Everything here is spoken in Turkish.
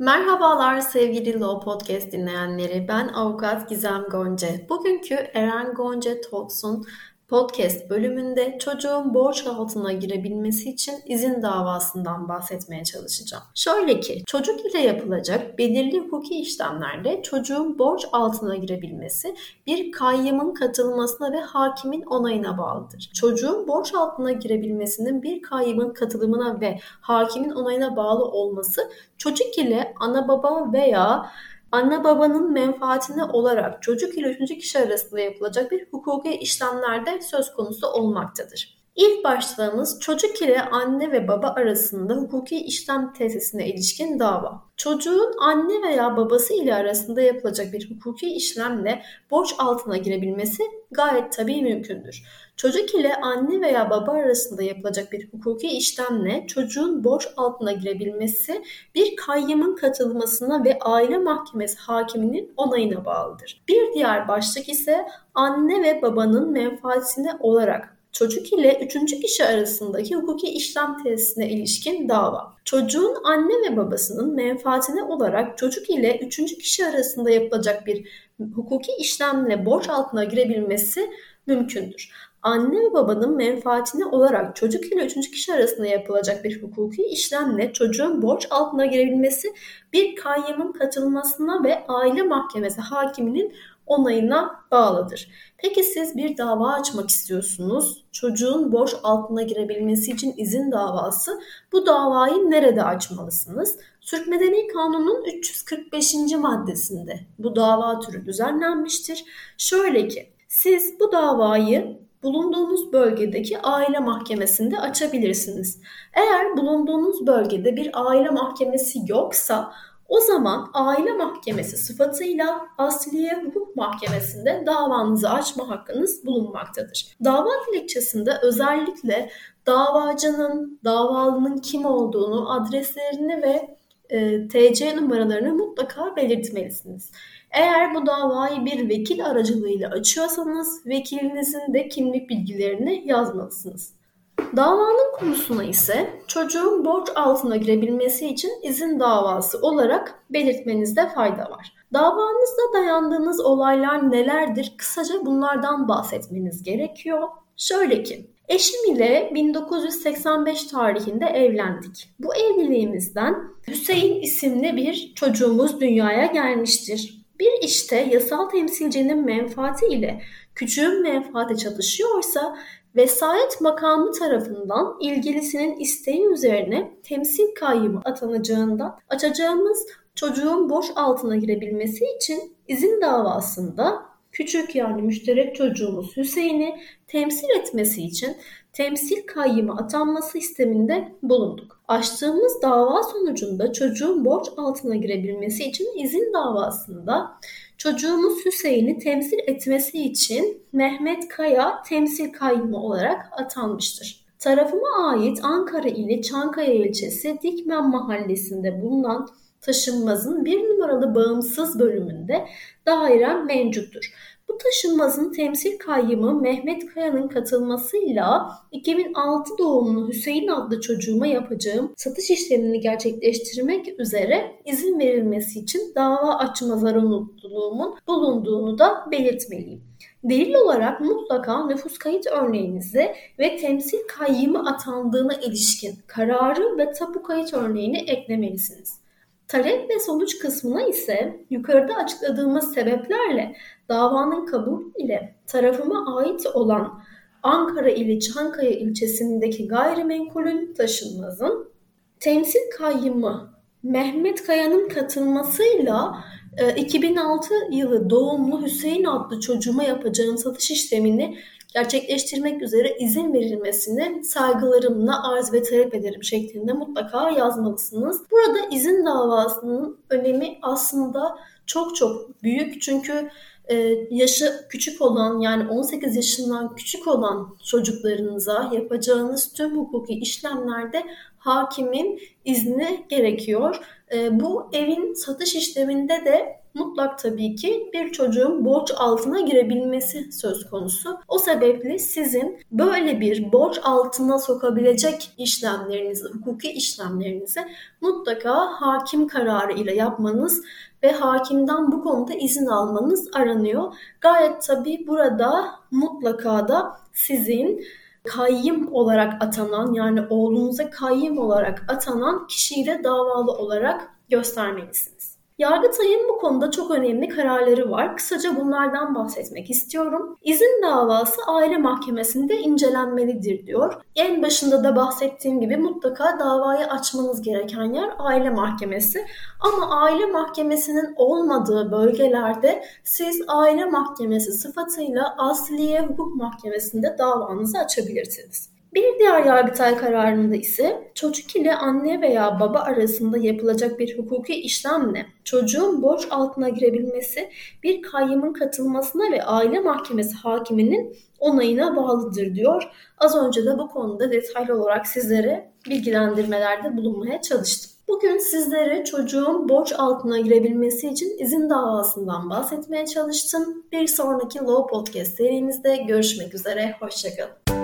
Merhabalar sevgili Law Podcast dinleyenleri. Ben avukat Gizem Gonce. Bugünkü Eren Gonce Talks'un podcast bölümünde çocuğun borç altına girebilmesi için izin davasından bahsetmeye çalışacağım. Şöyle ki çocuk ile yapılacak belirli hukuki işlemlerde çocuğun borç altına girebilmesi bir kayyımın katılmasına ve hakimin onayına bağlıdır. Çocuğun borç altına girebilmesinin bir kayyımın katılımına ve hakimin onayına bağlı olması çocuk ile ana baba veya anne babanın menfaatine olarak çocuk ile üçüncü kişi arasında yapılacak bir hukuki işlemlerde söz konusu olmaktadır. İlk başlığımız çocuk ile anne ve baba arasında hukuki işlem tesisine ilişkin dava. Çocuğun anne veya babası ile arasında yapılacak bir hukuki işlemle borç altına girebilmesi gayet tabii mümkündür. Çocuk ile anne veya baba arasında yapılacak bir hukuki işlemle çocuğun borç altına girebilmesi bir kayyımın katılmasına ve aile mahkemesi hakiminin onayına bağlıdır. Bir diğer başlık ise anne ve babanın menfaatine olarak çocuk ile üçüncü kişi arasındaki hukuki işlem tesisine ilişkin dava. Çocuğun anne ve babasının menfaatine olarak çocuk ile üçüncü kişi arasında yapılacak bir hukuki işlemle borç altına girebilmesi mümkündür anne ve babanın menfaatine olarak çocuk ile üçüncü kişi arasında yapılacak bir hukuki işlemle çocuğun borç altına girebilmesi bir kayyımın katılmasına ve aile mahkemesi hakiminin onayına bağlıdır. Peki siz bir dava açmak istiyorsunuz. Çocuğun borç altına girebilmesi için izin davası. Bu davayı nerede açmalısınız? Türk Medeni Kanunu'nun 345. maddesinde bu dava türü düzenlenmiştir. Şöyle ki siz bu davayı bulunduğunuz bölgedeki aile mahkemesinde açabilirsiniz. Eğer bulunduğunuz bölgede bir aile mahkemesi yoksa o zaman aile mahkemesi sıfatıyla Asliye Hukuk Mahkemesi'nde davanızı açma hakkınız bulunmaktadır. Dava dilekçesinde özellikle davacının, davalının kim olduğunu, adreslerini ve e, TC numaralarını mutlaka belirtmelisiniz. Eğer bu davayı bir vekil aracılığıyla açıyorsanız vekilinizin de kimlik bilgilerini yazmalısınız. Davanın konusuna ise çocuğun borç altına girebilmesi için izin davası olarak belirtmenizde fayda var. Davanızda dayandığınız olaylar nelerdir? Kısaca bunlardan bahsetmeniz gerekiyor. Şöyle ki, eşim ile 1985 tarihinde evlendik. Bu evliliğimizden Hüseyin isimli bir çocuğumuz dünyaya gelmiştir. Bir işte yasal temsilcinin menfaati ile küçüğün menfaati çatışıyorsa vesayet makamı tarafından ilgilisinin isteği üzerine temsil kayyımı atanacağından açacağımız çocuğun boş altına girebilmesi için izin davasında küçük yani müşterek çocuğumuz Hüseyin'i temsil etmesi için temsil kayyımı atanması isteminde bulunduk. Açtığımız dava sonucunda çocuğun borç altına girebilmesi için izin davasında çocuğumuz Hüseyin'i temsil etmesi için Mehmet Kaya temsil kayyımı olarak atanmıştır. Tarafıma ait Ankara ili Çankaya ilçesi Dikmen mahallesinde bulunan taşınmazın bir numaralı bağımsız bölümünde dairem mevcuttur. Bu taşınmazın temsil kayyımı Mehmet Kaya'nın katılmasıyla 2006 doğumlu Hüseyin adlı çocuğuma yapacağım satış işlemini gerçekleştirmek üzere izin verilmesi için dava açma zorunluluğumun bulunduğunu da belirtmeliyim. Delil olarak mutlaka nüfus kayıt örneğinizi ve temsil kayyımı atandığına ilişkin kararı ve tapu kayıt örneğini eklemelisiniz. Talep ve sonuç kısmına ise yukarıda açıkladığımız sebeplerle davanın kabul ile tarafıma ait olan Ankara ili Çankaya ilçesindeki gayrimenkulün taşınmazın temsil kayyımı Mehmet Kaya'nın katılmasıyla 2006 e, yılı doğumlu Hüseyin adlı çocuğuma yapacağım satış işlemini gerçekleştirmek üzere izin verilmesini saygılarımla arz ve talep ederim şeklinde mutlaka yazmalısınız. Burada izin davasının önemi aslında çok çok büyük çünkü e, yaşı küçük olan yani 18 yaşından küçük olan çocuklarınıza yapacağınız tüm hukuki işlemlerde hakimin izni gerekiyor. E, bu evin satış işleminde de mutlak tabii ki bir çocuğun borç altına girebilmesi söz konusu. O sebeple sizin böyle bir borç altına sokabilecek işlemlerinizi, hukuki işlemlerinizi mutlaka hakim kararı ile yapmanız ve hakimden bu konuda izin almanız aranıyor. Gayet tabii burada mutlaka da sizin kayyım olarak atanan yani oğlunuza kayyım olarak atanan kişiyi de davalı olarak göstermelisiniz. Yargıtay'ın bu konuda çok önemli kararları var. Kısaca bunlardan bahsetmek istiyorum. İzin davası aile mahkemesinde incelenmelidir diyor. En başında da bahsettiğim gibi mutlaka davayı açmanız gereken yer aile mahkemesi. Ama aile mahkemesinin olmadığı bölgelerde siz aile mahkemesi sıfatıyla Asliye Hukuk Mahkemesi'nde davanızı açabilirsiniz. Bir diğer Yargıtay kararında ise çocuk ile anne veya baba arasında yapılacak bir hukuki işlemle çocuğun borç altına girebilmesi bir kayyımın katılmasına ve aile mahkemesi hakiminin onayına bağlıdır diyor. Az önce de bu konuda detaylı olarak sizlere bilgilendirmelerde bulunmaya çalıştım. Bugün sizlere çocuğun borç altına girebilmesi için izin davasından bahsetmeye çalıştım. Bir sonraki Law Podcast serimizde görüşmek üzere. Hoşçakalın.